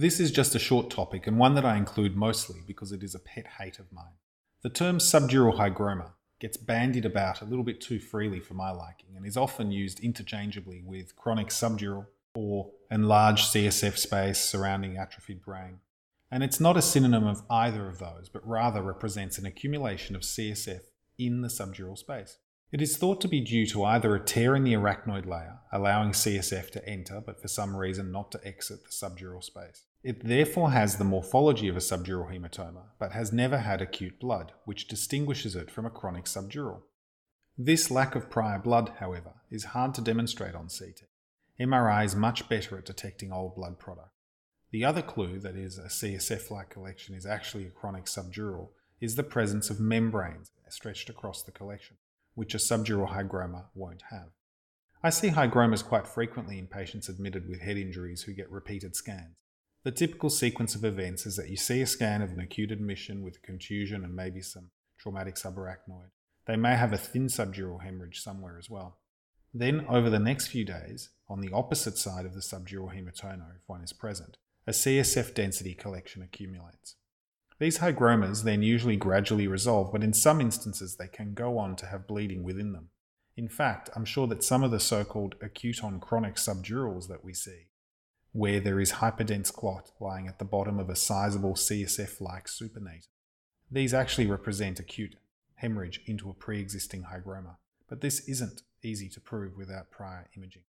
This is just a short topic and one that I include mostly because it is a pet hate of mine. The term subdural hygroma gets bandied about a little bit too freely for my liking and is often used interchangeably with chronic subdural or enlarged CSF space surrounding atrophied brain. And it's not a synonym of either of those, but rather represents an accumulation of CSF in the subdural space. It is thought to be due to either a tear in the arachnoid layer, allowing CSF to enter but for some reason not to exit the subdural space. It therefore has the morphology of a subdural hematoma, but has never had acute blood, which distinguishes it from a chronic subdural. This lack of prior blood, however, is hard to demonstrate on CT. MRI is much better at detecting old blood product. The other clue that is a CSF like collection is actually a chronic subdural is the presence of membranes stretched across the collection which a subdural hygroma won't have. I see hygromas quite frequently in patients admitted with head injuries who get repeated scans. The typical sequence of events is that you see a scan of an acute admission with a contusion and maybe some traumatic subarachnoid. They may have a thin subdural hemorrhage somewhere as well. Then, over the next few days, on the opposite side of the subdural hematoma, if one is present, a CSF density collection accumulates. These hygromas then usually gradually resolve, but in some instances they can go on to have bleeding within them. In fact, I'm sure that some of the so called acute on chronic subdurals that we see, where there is hyperdense clot lying at the bottom of a sizable CSF like supernatant, these actually represent acute hemorrhage into a pre existing hygroma. But this isn't easy to prove without prior imaging.